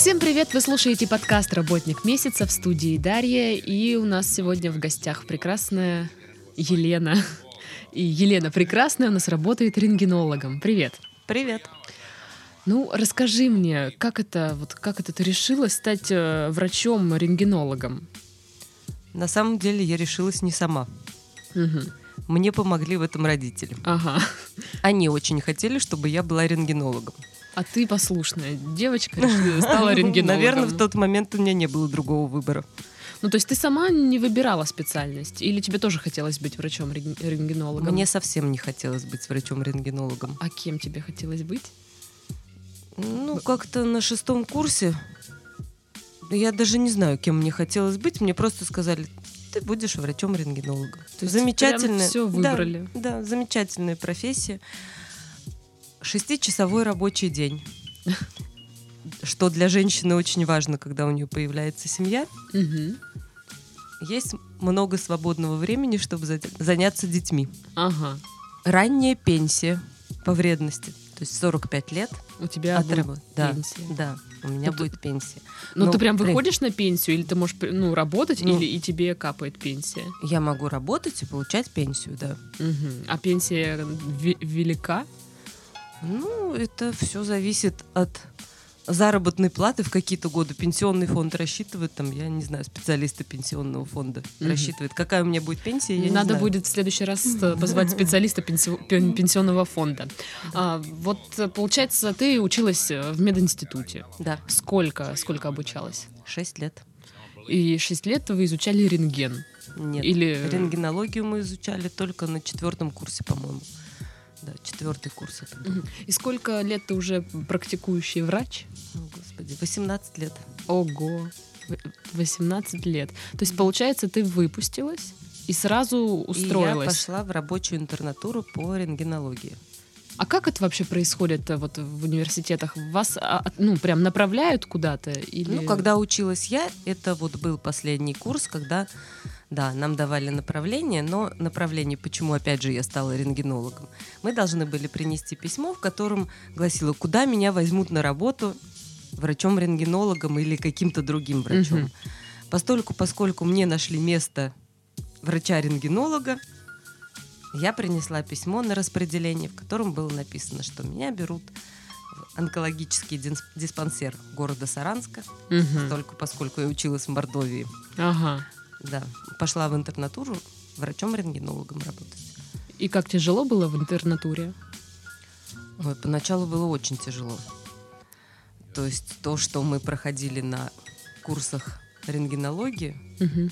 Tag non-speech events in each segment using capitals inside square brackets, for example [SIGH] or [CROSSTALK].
Всем привет! Вы слушаете подкаст «Работник месяца» в студии Дарья. И у нас сегодня в гостях прекрасная Елена. И Елена прекрасная у нас работает рентгенологом. Привет! Привет! Ну, расскажи мне, как это, вот, как это ты решила стать э, врачом-рентгенологом? На самом деле я решилась не сама. Угу. Мне помогли в этом родители. Ага. Они очень хотели, чтобы я была рентгенологом. А ты послушная девочка [LAUGHS] стала рентгенологом. Наверное, в тот момент у меня не было другого выбора. Ну, то есть ты сама не выбирала специальность? Или тебе тоже хотелось быть врачом-рентгенологом? Мне совсем не хотелось быть врачом-рентгенологом. А кем тебе хотелось быть? Ну, как-то на шестом курсе я даже не знаю, кем мне хотелось быть. Мне просто сказали, ты будешь врачом-рентгенологом. То есть замечательная. все выбрали. Да, да, замечательная профессия. Шестичасовой рабочий день. Что для женщины очень важно, когда у нее появляется семья. Угу. Есть много свободного времени, чтобы за- заняться детьми. Ага. Ранняя пенсия по вредности. То есть 45 лет У тебя от будет работы. Да, пенсия. да, у меня Ну, ты- будет пенсия. Ну, Ну, ты прям выходишь на пенсию, или ты можешь ну, работать, Ну. или и тебе капает пенсия? Я могу работать и получать пенсию, да. Мгм. А пенсия велика? Ну, это все зависит от заработной платы в какие-то годы. Пенсионный фонд рассчитывает, там, я не знаю, специалисты пенсионного фонда Мгм. рассчитывает, какая у меня будет пенсия, я не Надо знаю. будет в следующий раз э, позвать специалиста пенсио- пен- пенсионного фонда. А, вот э, получается, ты училась э, в мединституте. Да, Сколько, сколько обучалась? 6 лет. И 6 лет вы изучали рентген. Нет, Или рентгенологию мы изучали только на четвертом курсе, по-моему. Да, четвертый курс это был. И сколько лет ты уже практикующий врач? О, господи, 18 лет. Ого, в- 18 лет. То есть, получается, ты выпустилась и сразу И устроилась. я пошла в рабочую интернатуру по рентгенологии. А как это вообще происходит э, вот в университетах? Вас а, ну прям направляют куда-то или? Ну, когда училась я, это вот был последний курс, когда, да, нам давали направление, но направление, почему, опять же, я стала рентгенологом, мы должны были принести письмо, в котором гласило, куда меня возьмут на работу врачом-рентгенологом или каким-то другим врачом. Мгм. Постольку, поскольку мне нашли место врача-рентгенолога, я принесла письмо на распределение, в котором было написано, что меня берут в онкологический дис- диспансер города Саранска, Мгм. только поскольку я училась в Мордовии. Ага. Да, пошла в интернатуру врачом-рентгенологом работать. И как тяжело было в интернатуре? Ой, поначалу было очень тяжело. То есть то, что мы проходили на курсах рентгенологии, Мгм.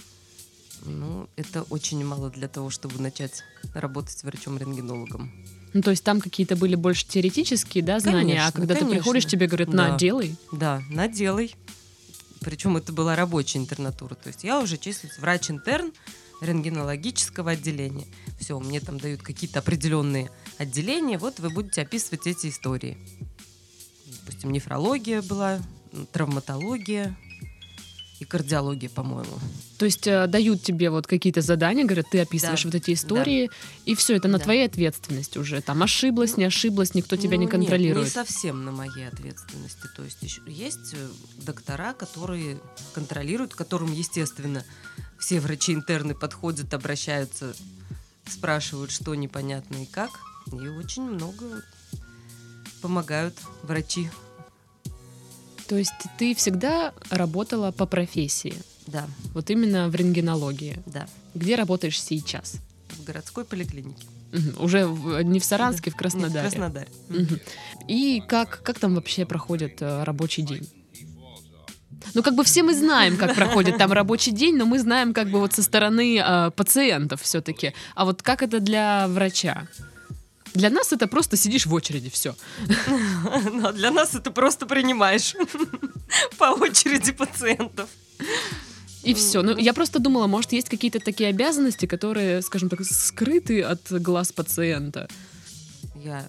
ну, это очень мало для того, чтобы начать работать врачом-рентгенологом. Ну, то есть там какие-то были больше теоретические, да, знания, а Конечно, когда ты конечно. приходишь, тебе говорят, на, Да. делай. Да, наделай. Причем это была рабочая интернатура. То есть я уже числюсь врач-интерн рентгенологического отделения. Все, мне там дают какие-то определенные отделения. Вот вы будете описывать эти истории. Допустим, нефрология была, травматология и кардиология, по-моему. То есть э, дают тебе вот какие-то задания, говорят, ты описываешь Да. вот эти истории, и все, это на Да. твоей ответственности уже. Там ошиблась, не ошиблась, никто тебя Ну, не нет, контролирует. не совсем на моей ответственности. То есть еще есть э, доктора, которые контролируют, которым, естественно, все врачи-интерны подходят, обращаются, спрашивают, что непонятно и как. И очень много помогают врачи. То есть ты всегда работала по профессии, Да, вот именно в рентгенологии. да. Где работаешь сейчас? В городской поликлинике. Уже в- не в Саранске, в Нет, Краснодаре. в Краснодаре. И как, как там вообще проходит э, рабочий день? Ну, как бы все мы знаем, как проходит там рабочий день, но мы знаем как бы вот со стороны э, пациентов все-таки. А вот как это для врача? Для нас это просто сидишь в очереди, все. [LAUGHS] Но для нас это просто принимаешь [LAUGHS] по очереди пациентов. И все. Ну, я просто думала, может, есть какие-то такие обязанности, которые, скажем так, скрыты от глаз пациента. Я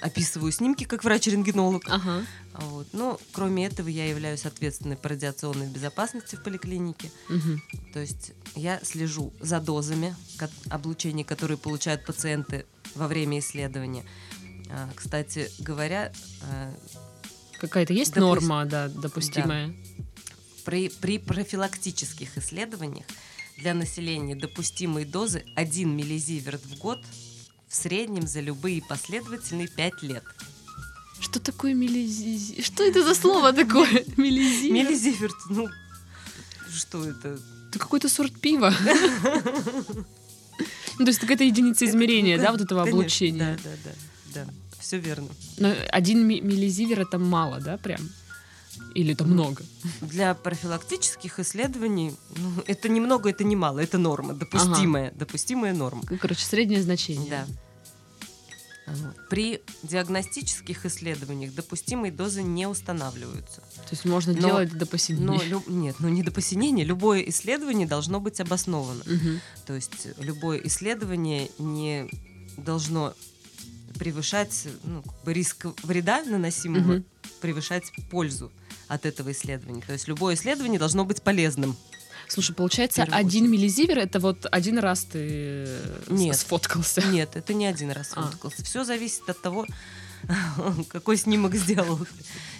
описываю снимки как врач-рентгенолог. Ага. Вот. Но кроме этого я являюсь ответственной по радиационной безопасности в поликлинике. Мгм. То есть я слежу за дозами облучения, которые получают пациенты во время исследования. А, Кстати говоря, а, Какая-то есть Допу- норма, да, допустимая? При, при профилактических исследованиях для населения допустимые дозы 1 миллизиверт в год в среднем за любые последовательные 5 лет. Что такое мелизи? Что это за слово [LAUGHS] такое? Мелизи? Миллизиверт, ну, что это? Это какой-то сорт пива. [LAUGHS] Ну, то есть какая-то единица измерения, Ну, да, вот этого облучения. Да, да, да, да, все верно. Но один ми- миллизивер это мало, да, прям? Или это много? Для профилактических исследований ну, это немного, это немало, это норма, допустимая, допустимая норма. Ну, короче, среднее значение. Да. При диагностических исследованиях допустимые дозы не устанавливаются. То есть можно Но- делать до посинения. Но лю- нет, ну не до посинения. Любое исследование должно быть обосновано. Мгм. То есть любое исследование не должно превышать ну, как бы риск вреда наносимого Мгм. превышать пользу от этого исследования. То есть любое исследование должно быть полезным. Слушай, получается, первую один миллизивер это вот один раз ты э, Нет. сфоткался. Нет, это не один раз А. фоткался. Все зависит от того, [LAUGHS] какой снимок сделал.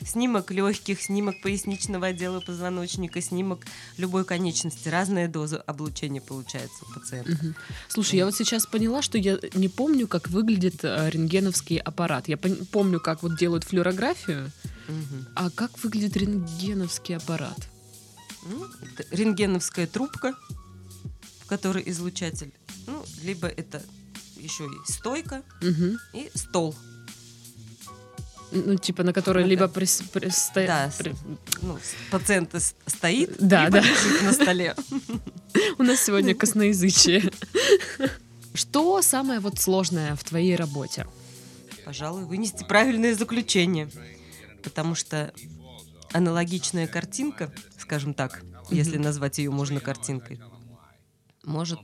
Снимок легких, снимок поясничного отдела позвоночника, снимок любой конечности. Разная доза облучения получается у пациента. Мгм. Слушай, я вот сейчас поняла, что я не помню, как выглядит э, рентгеновский аппарат. Я помню, как вот делают флюорографию, Мгм. а как выглядит рентгеновский аппарат? Ну, это рентгеновская трубка, в которой излучатель. Ну, либо это еще есть стойка Мгм. и стол. Ну, типа, на которой Ну, либо да. прис- приста- Да, при- Ну, пациент стоит, Да, либо да. лежит на столе. [LAUGHS] У нас сегодня косноязычие. [LAUGHS] Что самое вот сложное в твоей работе? пожалуй, вынести правильное заключение. Потому что аналогичная картинка, скажем так, если назвать ее можно картинкой, может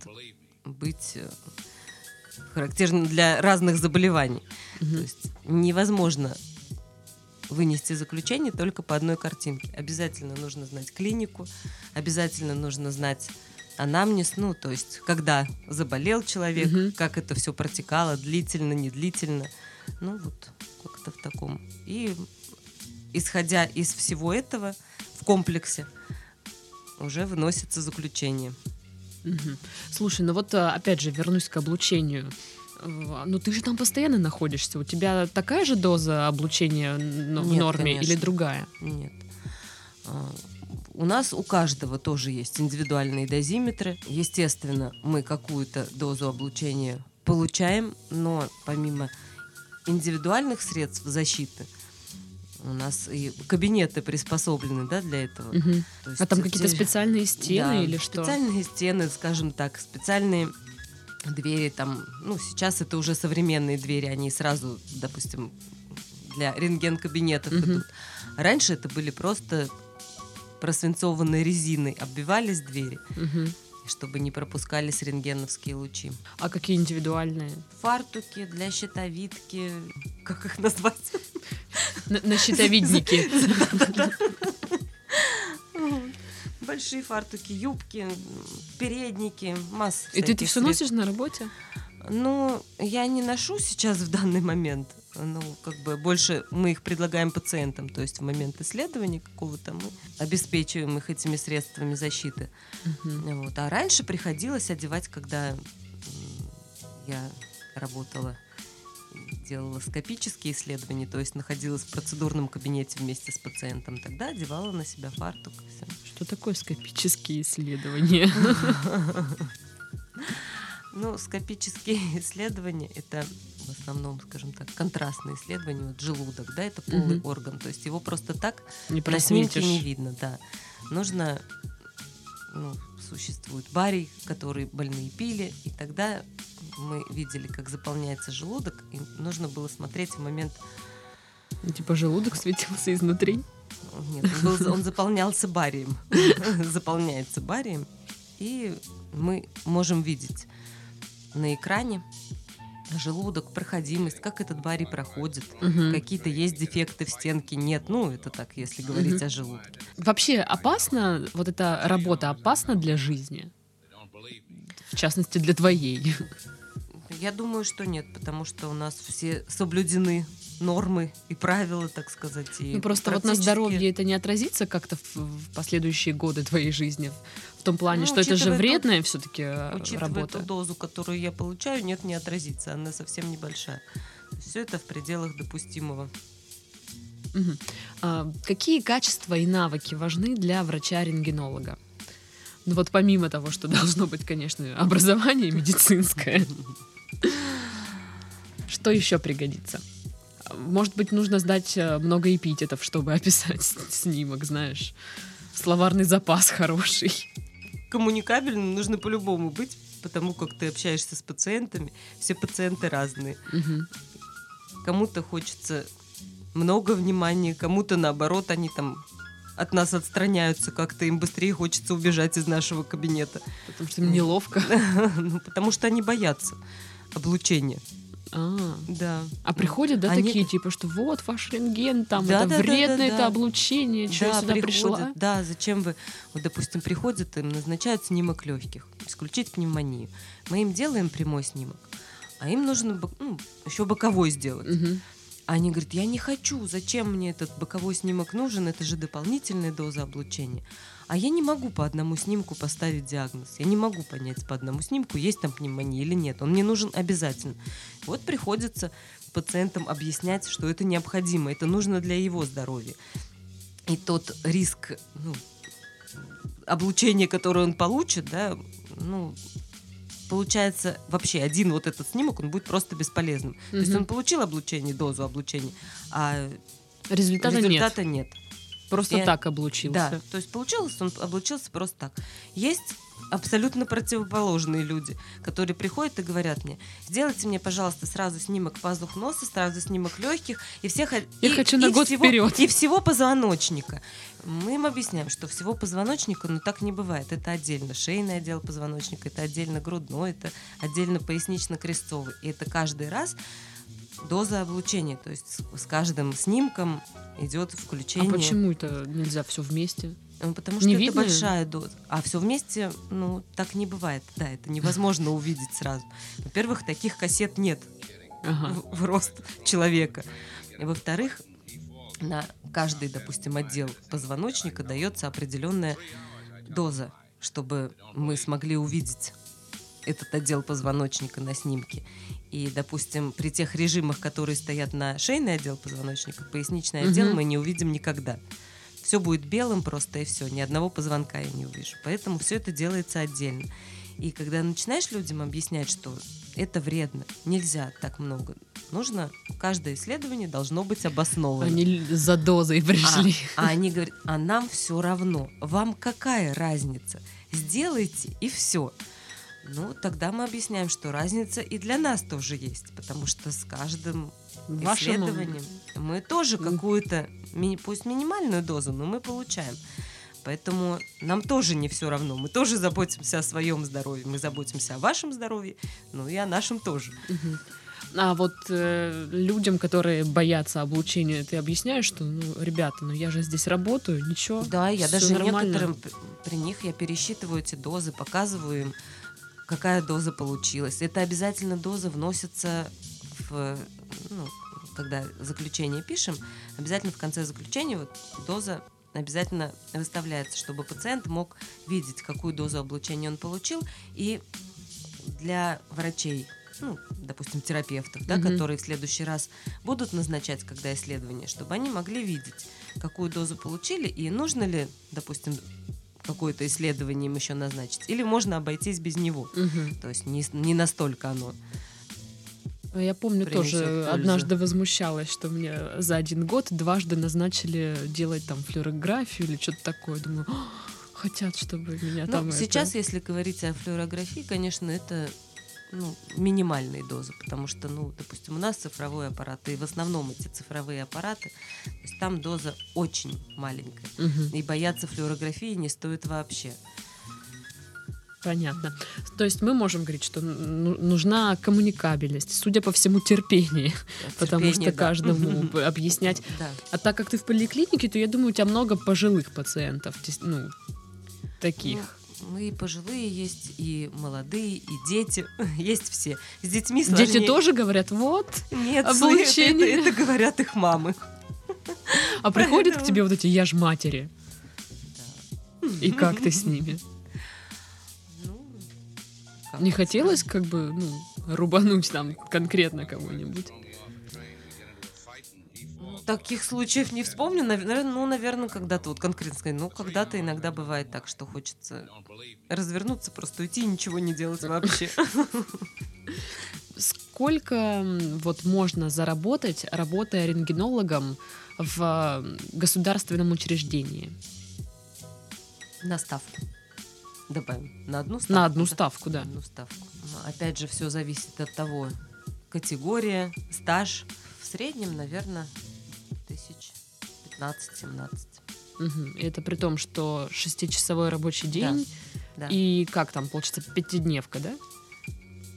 быть э, характерна для разных заболеваний. То есть невозможно вынести заключение только по одной картинке. Обязательно нужно знать клинику, обязательно нужно знать анамнез, ну, то есть, когда заболел человек, Мгм. как это все протекало, длительно, не длительно. Ну, вот как-то в таком. И исходя из всего этого в комплексе уже выносится заключение. Мгм. Слушай, ну вот а, опять же вернусь к облучению. Э, Ну ты же там постоянно находишься. У тебя такая же доза облучения в Нет, норме или конечно. другая? Нет. А, У нас у каждого тоже есть индивидуальные дозиметры. Естественно, мы какую-то дозу облучения получаем, но помимо индивидуальных средств защиты, у нас и кабинеты приспособлены да, для этого. То есть А там какие-то специальные стены да, или что? Специальные стены, скажем так, специальные двери там, ну, сейчас это уже современные двери, они сразу, допустим, для рентген-кабинетов Мгм. идут. Раньше это были просто просвинцованной резиной, оббивались двери, Мгм. Чтобы не пропускались рентгеновские лучи. А какие индивидуальные? Фартуки для щитовидки, как их назвать? На, на щитовиднике. [LAUGHS] Большие фартуки, юбки, передники, масса И ты это все носишь на работе? Ну, я не ношу сейчас в данный момент. Ну, как бы больше мы их предлагаем пациентам. То есть в момент исследования какого-то мы обеспечиваем их этими средствами защиты. Мгм. Вот. А раньше приходилось одевать, когда я работала делала скопические исследования, то есть находилась в процедурном кабинете вместе с пациентом, тогда одевала на себя фартук. и всё. Что такое скопические исследования? [LAUGHS] Ну, скопические [LAUGHS] исследования это в основном, скажем так, контрастные исследования. Вот желудок, да, это полый Мгм. орган. То есть его просто так Не на снимке не видно, да. Нужно, ну, существует барий, который больные пили, и тогда мы видели, как заполняется желудок, и нужно было смотреть в момент, Типа желудок светился изнутри. нет, он, был- он заполнялся барием, [LAUGHS] заполняется барием, и мы можем видеть на экране желудок, проходимость, как этот барий проходит, Мгм. какие-то есть дефекты в стенке, нет, ну это так, если говорить Мгм. о желудке. Вообще опасно, вот эта работа опасна для жизни? В частности, для твоей. Я думаю, что нет, потому что у нас все соблюдены нормы и правила, так сказать. И Ну просто вот на практически- здоровье это не отразится как-то в, в последующие годы твоей жизни. В том плане, Ну, что это же учитывая вредная все-таки Учитывая работа. ту дозу, которую я получаю, нет, не отразится. Она совсем небольшая. Все это в пределах допустимого. Мгм. А, какие качества и навыки важны для врача-рентгенолога? Ну вот помимо того, что [LAUGHS] должно быть, конечно, образование медицинское, [LAUGHS] что еще пригодится? Может быть, нужно сдать э, много эпитетов, чтобы [LAUGHS] описать снимок, знаешь? Словарный запас хороший. Коммуникабельным нужно по-любому быть, потому как ты общаешься с пациентами. Все пациенты разные. Мгм. Кому-то хочется много внимания, кому-то наоборот, они там от нас отстраняются, как-то им быстрее хочется убежать из нашего кабинета. Потому что им неловко. [LAUGHS] Ну, потому что они боятся облучения. А, Да. А приходят, да, Они- такие, типа, что вот ваш рентген, там, Да, это да, да, вредно, да, это да. облучение, что я Да, сюда приходят, пришла. Да, зачем вы, вот, допустим, приходят, им назначают снимок легких, исключить пневмонию. Мы им делаем прямой снимок, а им нужно ну, еще боковой сделать. А Они говорят, я не хочу, зачем мне этот боковой снимок нужен, это же дополнительная доза облучения. А я не могу по одному снимку поставить диагноз. Я не могу понять по одному снимку, есть там пневмония или нет. Он мне нужен обязательно. Вот приходится пациентам объяснять, что это необходимо, это нужно для его здоровья. И тот риск ну, облучения, которое он получит, да, ну, получается вообще один вот этот снимок, он будет просто бесполезным. То есть он получил облучение, дозу облучения, а Результата, результата нет. нет. Просто Я- так облучился. Да, то есть получилось, он облучился просто так. Есть абсолютно противоположные люди, которые приходят и говорят мне, сделайте мне, пожалуйста, сразу снимок пазух носа, сразу снимок легких и всех... Я и- хочу на и год всего- вперед. И всего позвоночника. Мы им объясняем, что всего позвоночника, ну так не бывает. Это отдельно шейный отдел позвоночника, это отдельно грудной, это отдельно пояснично-крестцовый. И это каждый раз доза облучения. То есть с, каждым снимком идет А включение. почему это нельзя все вместе? Ну, Потому что Не это видно? большая доза. А все вместе, ну, так не бывает. Да, это невозможно увидеть сразу. Во-первых, таких кассет нет Ага. в, в рост человека. И во-вторых, на каждый, допустим, отдел позвоночника дается определенная доза, чтобы мы смогли увидеть этот отдел позвоночника на снимке. И, допустим, при тех режимах, которые стоят на шейный отдел позвоночника, поясничный отдел Мгм. мы не увидим никогда. Все будет белым просто и все, ни одного позвонка я не увижу. Поэтому все это делается отдельно. И когда начинаешь людям объяснять, что это вредно, нельзя так много, нужно, каждое исследование должно быть обосновано. Они за дозой пришли. А, а они говорят, а нам все равно. Вам какая разница? Сделайте и все. Ну, тогда мы объясняем, что разница и для нас тоже есть, потому что с каждым Ваше исследованием мы тоже какую-то, пусть минимальную дозу, но мы получаем. Поэтому нам тоже не все равно. Мы тоже заботимся о своем здоровье. Мы заботимся о вашем здоровье, ну и о нашем тоже. А вот э, людям, которые боятся облучения, ты объясняешь, что, ну, ребята, ну я же здесь работаю, ничего. Да, я даже нормально. некоторым при них я пересчитываю эти дозы, показываю им, какая доза получилась. Это обязательно доза вносится в, ну, когда заключение пишем, обязательно в конце заключения вот доза обязательно выставляется, чтобы пациент мог видеть, какую дозу облучения он получил, и для врачей, ну, допустим, терапевтов, да, Мгм. которые в следующий раз будут назначать, когда исследование, чтобы они могли видеть, какую дозу получили и нужно ли, допустим, какое-то исследование им еще назначить, или можно обойтись без него. Мгм. То есть не, не настолько оно. Я помню, тоже пользу. однажды возмущалась, что мне за один год дважды назначили делать там флюорографию или что-то такое. Думаю, «А, хотят, чтобы меня Ну, там... это». сейчас, если говорить о флюорографии, конечно, это ну, минимальные дозы, потому что, ну, допустим, у нас цифровой аппарат, и в основном эти цифровые аппараты, то есть там доза очень маленькая. Мгм. И бояться флюорографии не стоит вообще. Понятно. То есть мы можем говорить, что ну- нужна коммуникабельность, судя по всему, терпение, потому Терпение, что да. каждому [LAUGHS] объяснять. Да. А так как ты в поликлинике, то я думаю, у тебя много пожилых пациентов, ну, таких. Мы и пожилые есть, и молодые, и дети. [LAUGHS] Есть все. С детьми Дети сложнее. тоже говорят, вот, Нет, облучение. это, это говорят их мамы. [LAUGHS] а приходят к тебе вот эти я ж матери. И как ты [LAUGHS] с ними? Ну, как Не это хотелось как бы, ну, рубануть там конкретно кого-нибудь? Таких случаев не вспомню. Наверное, ну, наверное, когда-то вот конкретно сказать. Ну, когда-то иногда бывает так, что хочется развернуться, просто уйти и ничего не делать вообще. Сколько вот можно заработать, работая рентгенологом в государственном учреждении? На ставку. Добавим. На одну ставку. На одну ставку, да. На одну ставку. Ну, Опять же, все зависит от того, категория, стаж. В среднем, наверное, тысяч 15-17. Мгм. И Это при том, что шестичасовой рабочий день, Да, и как там, получится, пятидневка, да?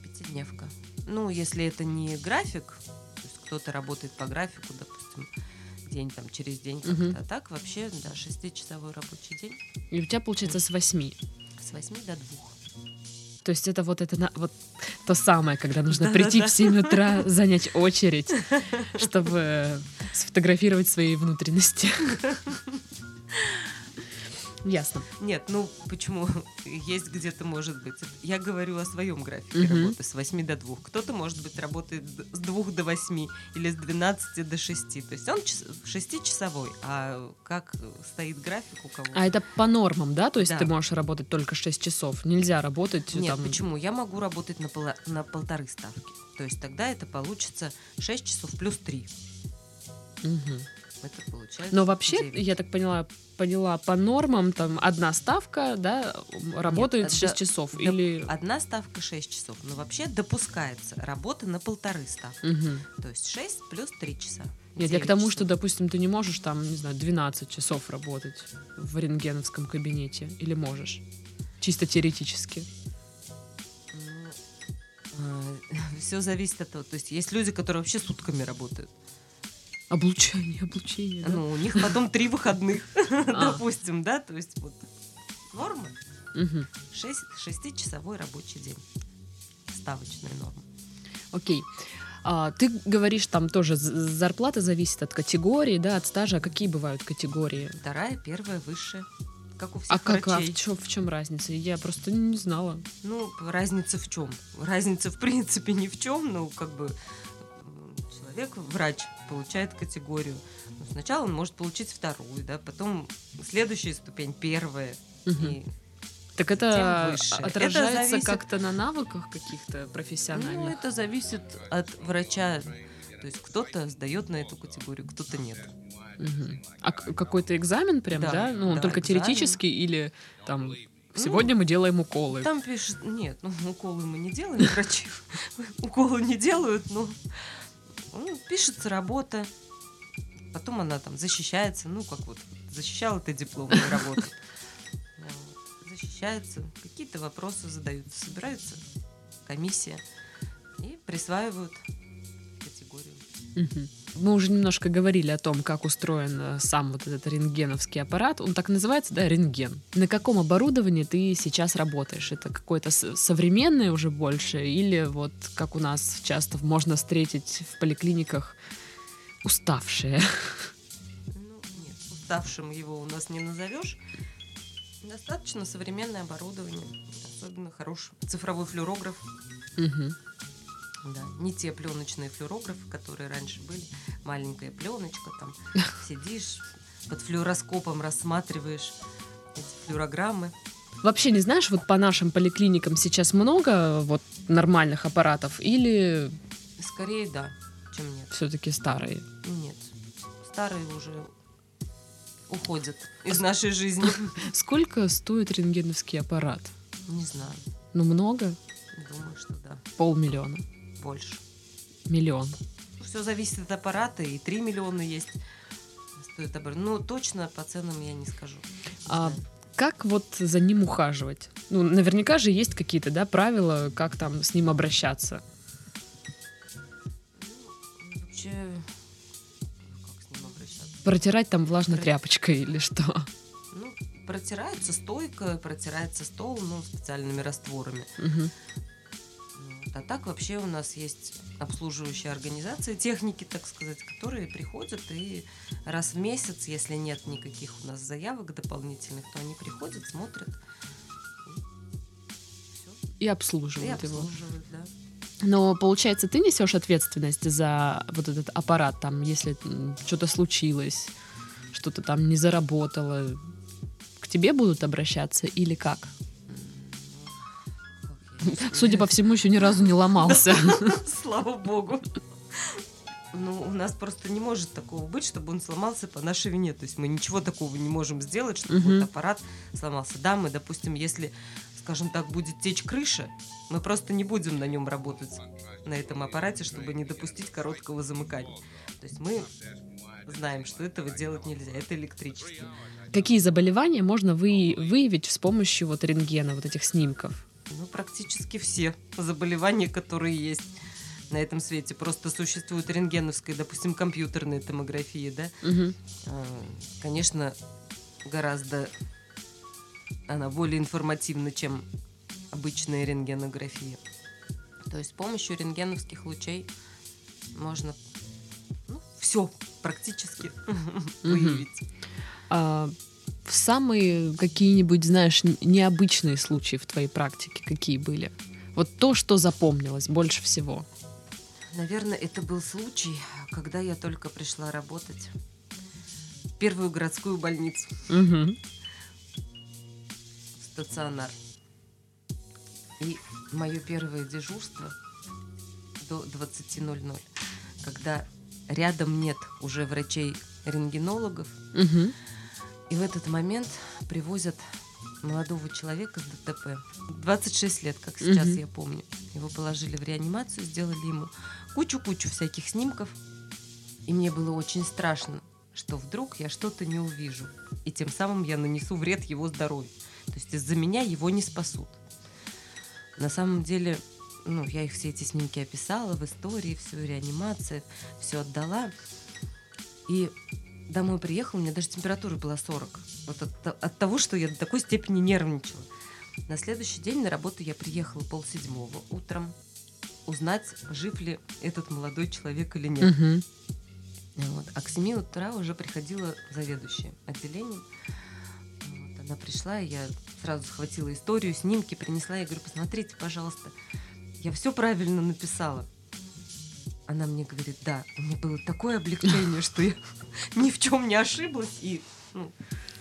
пятидневка. Ну, если это не график, то есть кто-то работает по графику, допустим, день там через день как-то. Мгм. А так вообще, да, шестичасовой рабочий день И у тебя получается с восьми. с 8 до 2. То есть это вот это на- вот то самое, когда нужно Да-да-да. прийти в 7 утра, занять очередь, чтобы сфотографировать свои внутренности. Ясно. Нет, ну почему? Есть где-то, может быть. Я говорю о своем графике Мгм. работы с 8 до 2. Кто-то, может быть, работает с 2 до 8 или с 12 до 6. То есть он час- шестичасовой. А как стоит график у кого? А это по нормам, да? То есть Да. ты можешь работать только 6 часов. Нельзя работать Нет, там... почему? Я могу работать на, пола- на полторы ставки. То есть тогда это получится 6 часов плюс 3. Мгм. Это получается Но вообще, 9. я так поняла, поняла, по нормам там одна ставка, да, работает Нет, 6 да- часов. да- Или... Одна ставка 6 часов. Но вообще допускается работа на полторы ставки. Мгм. То есть 6 плюс 3 часа. Нет, я к 9 тому, часов. что, допустим, ты не можешь там, не знаю, 12 часов работать в рентгеновском кабинете. Или можешь? Чисто теоретически. [LAUGHS] все зависит от того. То есть есть люди, которые вообще сутками работают. Облучение, облучение, да? Ну, у них потом три выходных, [LAUGHS] [LAUGHS] А. допустим, да? То есть вот норма Мгм. 6, шестичасовой рабочий день. Ставочная норма. Окей. А, ты говоришь, там тоже зарплата зависит от категории, да, от стажа. А какие бывают категории? Вторая, первая, высшая. Как у всех А как, а врачей. в, чем, в чем разница? Я просто не знала. Ну, разница в чем? Разница, в принципе, ни в чем, но как бы человек, врач, получает категорию. Ну, сначала он может получить вторую, да, потом следующая ступень первая. Мгм. И, Так это выше. Это отражается зависит- как-то на навыках каких-то ну, профессиональных? это зависит от врача. То есть кто-то сдает на эту категорию, кто-то нет. Мгм. А какой-то экзамен прям, да? Да, Ну, он да, только экзамен. теоретический или там Ну, сегодня мы делаем уколы? Там пишет, нет, ну уколы мы не делаем, [LAUGHS] врачи [LAUGHS] уколы не делают, но ну, пишется работа, потом она там защищается, ну как вот защищала ты дипломную работу. Защищается, какие-то вопросы задаются, собирается комиссия и присваивают категорию. Мы уже немножко говорили о том, как устроен э, сам вот этот рентгеновский аппарат. Он так называется, да, рентген. На каком оборудовании ты сейчас работаешь? Это какое-то современное уже больше? Или вот как у нас часто можно встретить в поликлиниках уставшие? [LAUGHS] Ну, нет, уставшим его у нас не назовешь. Достаточно современное оборудование, особенно хороший цифровой флюорограф. Мгм. Да, не те пленочные флюорографы, которые раньше были. Маленькая пленочка, там [LAUGHS] сидишь под флюороскопом, рассматриваешь эти флюорограммы. Вообще не знаешь, вот по нашим поликлиникам сейчас много вот нормальных аппаратов или Скорее да, чем нет. все-таки старые? Нет, старые уже уходят из нашей жизни. [LAUGHS] Сколько стоит рентгеновский аппарат? Не знаю, Ну, много? думаю, что да, Полмиллиона. Больше. Миллион. Все зависит от аппарата, и 3 миллиона есть. Стоит обор- Ну, точно по ценам я не скажу. А как вот за ним ухаживать? Ну, наверняка же есть какие-то, да, правила, как там с ним обращаться. Вообще, как с ним обращаться? Протирать там влажной Про- тряпочкой или что? Ну, протирается стойка, протирается стол, ну, специальными растворами. Мгм. А так вообще у нас есть обслуживающие организации, техники, так сказать, которые приходят и раз в месяц, если нет никаких у нас заявок дополнительных, то они приходят, смотрят И и, обслуживают и его. обслуживают, да. Но получается, ты несешь ответственность за вот этот аппарат, там, если что-то случилось, что-то там не заработало. К тебе будут обращаться или как? Судя по всему, еще ни разу не ломался. [LAUGHS] Слава богу. Ну, у нас просто не может такого быть, чтобы он сломался по нашей вине. То есть мы ничего такого не можем сделать, чтобы Мгм. вот аппарат сломался. Да, мы, допустим, если, скажем так, будет течь крыша, мы просто не будем на нем работать, на этом аппарате, чтобы не допустить короткого замыкания. То есть мы знаем, что этого делать нельзя. Это электричество. Какие заболевания можно вы- выявить с помощью вот рентгена, вот этих снимков? Ну, практически все заболевания, которые есть на этом свете. Просто существует рентгеновская, допустим, компьютерная томография, да. А, конечно, гораздо она более информативна, чем обычная рентгенография. То есть с помощью рентгеновских лучей можно все практически [LAUGHS] выявить. А самые какие-нибудь, знаешь, необычные случаи в твоей практике какие были? Вот то, что запомнилось больше всего. Наверное, это был случай, когда я только пришла работать в первую городскую больницу. Мгм. стационар. И мое первое дежурство до 20.00, когда рядом нет уже врачей-рентгенологов, Мгм. И в этот момент привозят молодого человека с ДТП. 26 лет, как сейчас Мгм. я помню. Его положили в реанимацию, сделали ему кучу-кучу всяких снимков. И мне было очень страшно, что вдруг я что-то не увижу. И тем самым я нанесу вред его здоровью. То есть из-за меня его не спасут. На самом деле, ну, я их все эти снимки описала в истории, всю реанимация, все отдала. И домой приехала, у меня даже температура была 40. Вот от, от того, что я до такой степени нервничала. На следующий день на работу я приехала полседьмого утром узнать, жив ли этот молодой человек или нет. Мгм. Вот. А к 7 утра уже приходила заведующая отделением. Вот. Она пришла, и я сразу схватила историю, снимки принесла. Я говорю, посмотрите, пожалуйста, я все правильно написала. Она мне говорит, да, у меня было такое облегчение, что я [LAUGHS] ни в чем не ошиблась, и ну,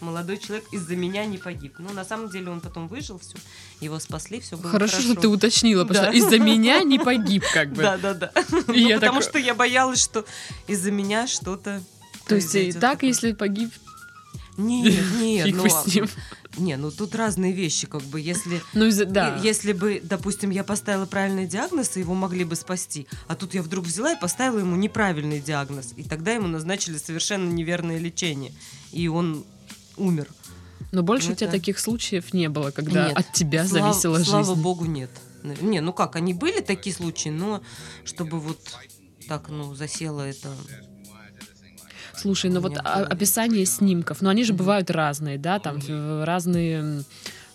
молодой человек из-за меня не погиб. Ну, на самом деле он потом выжил, все, его спасли, все было Хорошо, хорошо. что ты уточнила, потому Да. что из-за меня не погиб, как бы. Да, да, да. И Ну, потому такой- что я боялась, что из-за меня что-то То есть и произойдет так, такое. если погиб, Нет, [LAUGHS] нет, ну. Не, ну тут разные вещи, как бы, если, Ну, да. если бы, допустим, я поставила правильный диагноз, и его могли бы спасти, а тут я вдруг взяла и поставила ему неправильный диагноз, и тогда ему назначили совершенно неверное лечение, и он умер. Но больше Ну, у тебя это- таких случаев не было, когда Нет. от тебя Слава- зависела Слава жизнь. богу, нет. Не, ну как, они были такие случаи, но чтобы вот так, ну, засело это... Слушай, ну вот а- описание снимков, ну они же бывают разные, да, там разные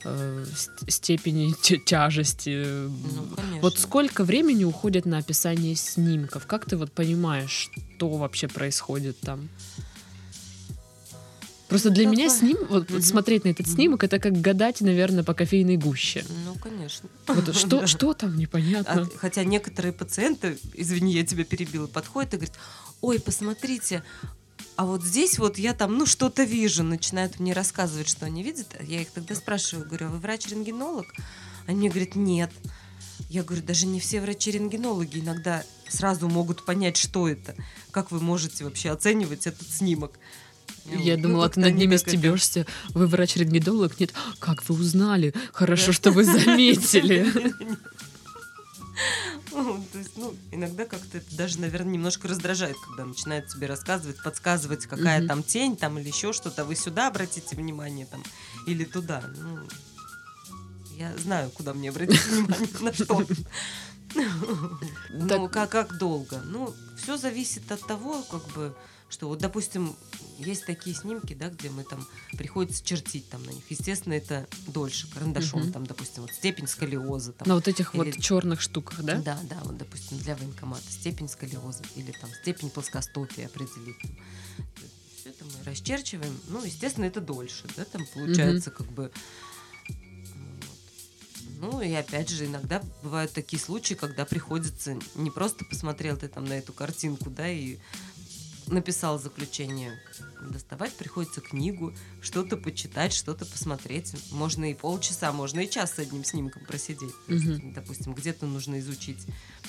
э, ст- степени [LAUGHS] тя- тяжести. Ну, конечно. Вот сколько времени уходит на описание снимков? Как ты вот понимаешь, что вообще происходит там? Просто для Ну, меня сним, вот Мгм. смотреть на этот снимок, это как гадать, наверное, по кофейной гуще. Ну, конечно. Вот [LAUGHS] что, Да. что там непонятно. А- хотя некоторые пациенты, извини, я тебя перебила, подходят и говорят, ой, посмотрите, а вот здесь вот я там, ну, что-то вижу, начинают мне рассказывать, что они видят. Я их тогда спрашиваю, говорю, а вы врач-рентгенолог? Они мне говорят, нет. Я говорю, даже не все врачи-рентгенологи иногда сразу могут понять, что это. Как вы можете вообще оценивать этот снимок? Я Ну, думала, ты над ними это- стебешься. Вы врач-рентгенолог? Нет. Как вы узнали? Хорошо, что вы [LAUGHS] заметили. То есть, ну, иногда как-то это даже, наверное, немножко раздражает, когда начинают тебе рассказывать, подсказывать, какая там тень, там или еще что-то. Вы сюда обратите внимание, там, или туда. Ну, я знаю, куда мне обратить [LAUGHS] внимание, на что. Ну, как, как долго? Ну, все зависит от того, как бы, что вот, допустим, есть такие снимки, да, где мы там приходится чертить там на них. Естественно, это дольше, карандашом, Мгм. там, допустим, вот степень сколиоза. Там, На вот этих вот Или- черных штуках, да? Да, да, вот, допустим, для военкомата степень сколиоза или там степень плоскостопия определить. Все это мы расчерчиваем. Ну, естественно, это дольше, да, там получается как бы... Ну, и опять же, иногда бывают такие случаи, когда приходится не просто посмотрел ты там на эту картинку, да, и написал заключение. Доставать приходится книгу, что-то почитать, что-то посмотреть. Можно и полчаса, можно и час с одним снимком просидеть. То есть, допустим, где-то нужно изучить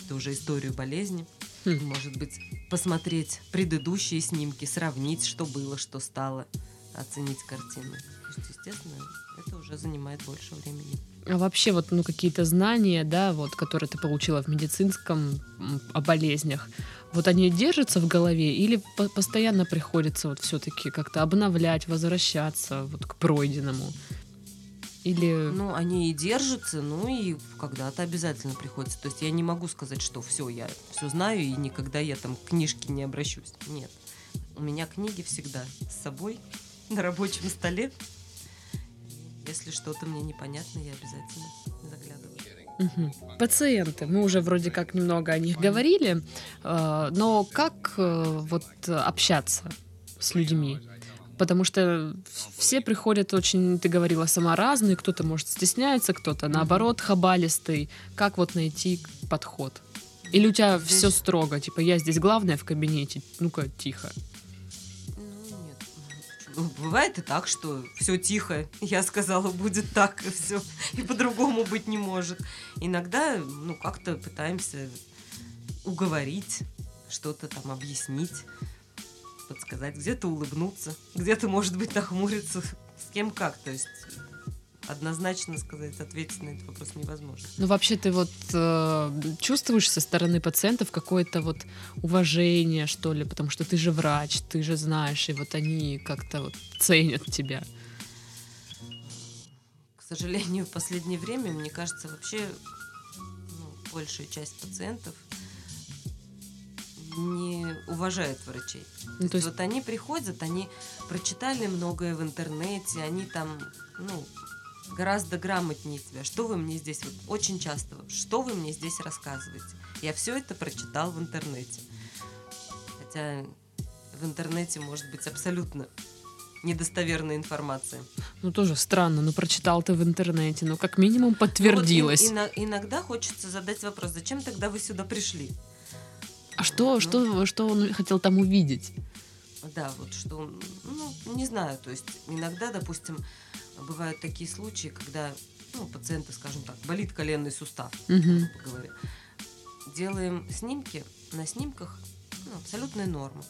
тоже историю болезни. Хм. Может быть, посмотреть предыдущие снимки, сравнить, что было, что стало, оценить картину. То есть, естественно, это уже занимает больше времени. А вообще вот ну какие-то знания, да, вот, которые ты получила в медицинском о болезнях, вот они держатся в голове или по- постоянно приходится вот все-таки как-то обновлять, возвращаться вот к пройденному? Или Ну, они и держатся, ну и когда-то обязательно приходится. То есть я не могу сказать, что все, я все знаю, и никогда я там к книжке не обращусь. Нет. У меня книги всегда с собой на рабочем столе. Если что-то мне непонятно, я обязательно заглядываю. Мгм. Пациенты, мы уже вроде как немного о них говорили, э, но как э, вот общаться с людьми? Потому что все приходят очень, ты говорила, сама разные, кто-то может стесняется, кто-то наоборот хабалистый. Как вот найти подход? Или у тебя Здесь- все строго, типа я здесь главная в кабинете, ну-ка тихо. Ну, бывает и так, что все тихо. Я сказала, будет так, и все. И по-другому быть не может. Иногда, ну, как-то пытаемся уговорить, что-то там объяснить, подсказать, где-то улыбнуться, где-то, может быть, нахмуриться. С кем как. То есть однозначно сказать, ответить на этот вопрос невозможно. Ну вообще ты вот э, чувствуешь со стороны пациентов какое-то вот уважение, что ли, потому что ты же врач, ты же знаешь, и вот они как-то вот ценят тебя. К сожалению, в последнее время, мне кажется, вообще ну, большая часть пациентов не уважает врачей. Ну, то есть, Вот они приходят, они прочитали многое в интернете, они там, ну, гораздо грамотнее тебя. Что вы мне здесь, вот очень часто, что вы мне здесь рассказываете? Я все это прочитал в интернете. Хотя в интернете может быть абсолютно недостоверная информация. ну тоже странно, ну прочитал ты в интернете, ну как минимум подтвердилось. Ну, вот и- ино- иногда хочется задать вопрос, зачем тогда вы сюда пришли? А что, Ну. что, что он хотел там увидеть? Да, вот что, ну, не знаю, то есть иногда, допустим, бывают такие случаи, когда, ну, пациенты, скажем так, болит коленный сустав, говоря. Делаем снимки, на снимках ну, абсолютная норма.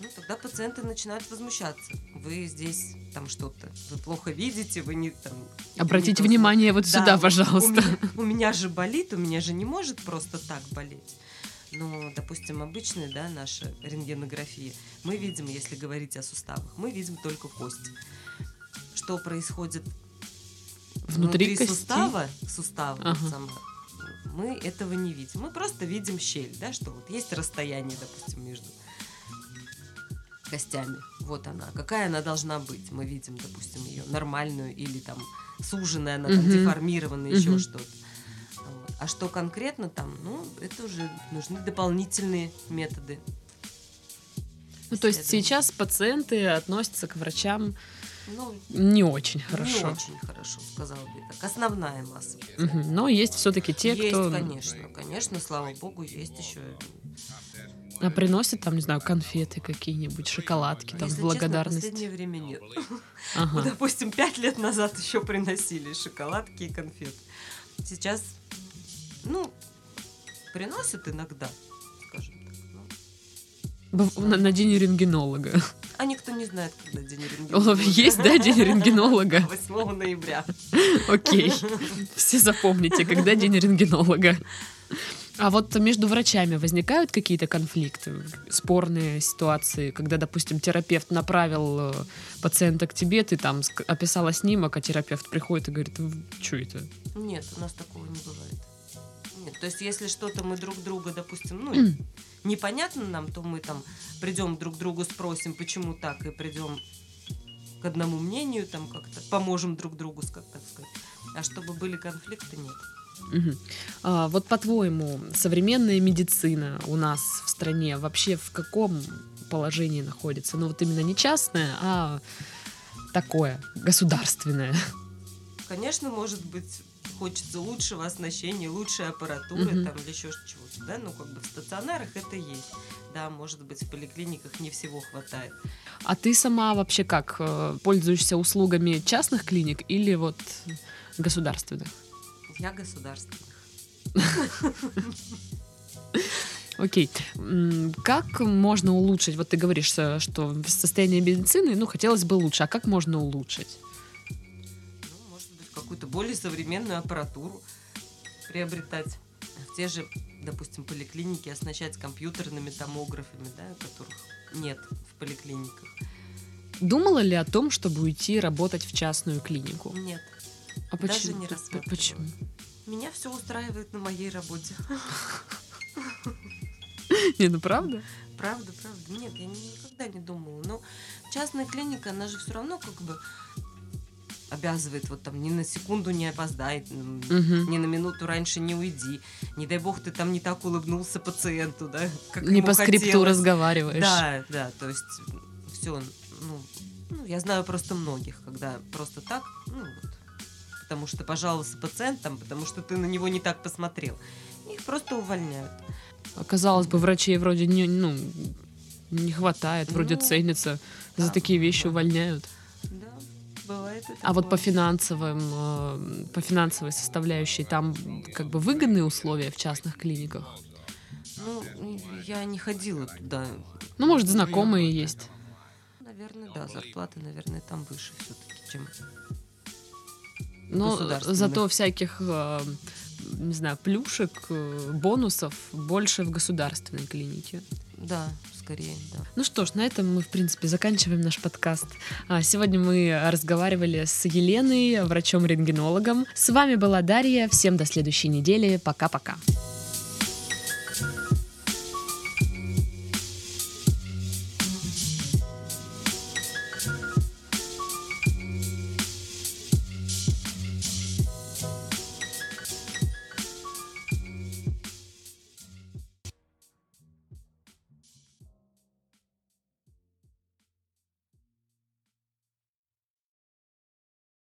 Ну, тогда пациенты начинают возмущаться. Вы здесь там что-то, вы плохо видите, вы не там... Обратите не внимание вот Да, сюда, пожалуйста. У меня, у меня же болит, у меня же не может просто так болеть. Ну, допустим, обычная, да, наша рентгенография, мы видим, если говорить о суставах, мы видим только кость. Что происходит Внутри кости? сустава, сустава вот Ага. сама, мы этого не видим. Мы просто видим щель, да, что вот есть расстояние, допустим, между костями. Вот она. Какая она должна быть? Мы видим, допустим, ее нормальную или там суженная, она там деформированная, еще что-то. Вот. А что конкретно там, ну, это уже нужны дополнительные методы. Ну, то есть сейчас пациенты относятся к врачам Ну, не очень не хорошо. очень хорошо, сказала бы так. Основная масса. Мгм. Но есть все-таки те, есть, кто конечно, конечно, слава богу, есть еще. а, приносит там, не знаю, конфеты какие-нибудь, шоколадки там в Если благодарность. честно, в последнее время нет. Ага. Ну, допустим, пять лет назад еще приносили шоколадки и конфеты. Сейчас, ну, приносят иногда, скажем так. ну. На, на день рентгенолога. А никто не знает, когда день рентгенолога. Есть, да, день рентгенолога? [LAUGHS] 8 ноября. Окей. Все запомните, когда день рентгенолога. А вот между врачами возникают какие-то конфликты, спорные ситуации, когда, допустим, терапевт направил э, пациента к тебе, ты там описала снимок, а терапевт приходит и говорит, что это? Нет, у нас такого не бывает. Нет, то есть если что-то мы друг друга, допустим, ну, непонятно нам, то мы там придем друг другу, спросим, почему так, и придем к одному мнению, там как-то поможем друг другу, как так сказать. А чтобы были конфликты, нет. Мгм. А, вот по-твоему, современная медицина у нас в стране вообще в каком положении находится? Ну вот именно не частная, а такое, государственное. Конечно, может быть, хочется лучшего оснащения, лучшей аппаратуры Мгм. там или еще чего-то, да, ну как бы в стационарах это есть. Да, может быть, в поликлиниках не всего хватает. А ты сама вообще как, э, пользуешься услугами частных клиник или вот государственных? Я государственных. Окей. Как можно улучшить? Вот ты говоришь, э, что состояние медицины, ну, хотелось бы лучше. А как можно улучшить? Какую-то более современную аппаратуру приобретать. В те же, допустим, поликлиники оснащать компьютерными томографами, да, которых нет в поликлиниках. Думала ли о том, чтобы уйти работать в частную клинику? Нет. А Даже почему? не рассматривала. Почему? Меня все устраивает на моей работе. Не, ну правда? Правда, правда. Нет, я ни- никогда не думала. Но частная клиника, она же все равно как бы обязывает вот там ни на секунду не опоздай, Мгм. ни на минуту раньше не уйди. Не дай бог ты там не так улыбнулся пациенту, да, как Не по скрипту хотелось. разговариваешь. Да, да, то есть все, ну, ну, я знаю просто многих, когда просто так, ну вот, потому что пожаловался пациентам, потому что ты на него не так посмотрел. Их просто увольняют. Казалось бы, врачей вроде не, ну, не хватает, вроде Ну, ценится. За да, такие вещи да. увольняют. Бывает и А вот по финансовым, э, по финансовой составляющей, там как бы выгодные условия в частных клиниках? Ну, я не ходила туда. Ну, может, знакомые есть. Наверное, да, зарплаты, наверное, там выше все-таки, чем Но государственных. зато всяких, э, не знаю, плюшек, э, бонусов больше в государственной клинике. Да, скорее, да. Ну что ж, на этом мы, в принципе, заканчиваем наш подкаст. А, Сегодня мы разговаривали с Еленой, врачом-рентгенологом. С вами была Дарья. Всем до следующей недели. Пока-пока.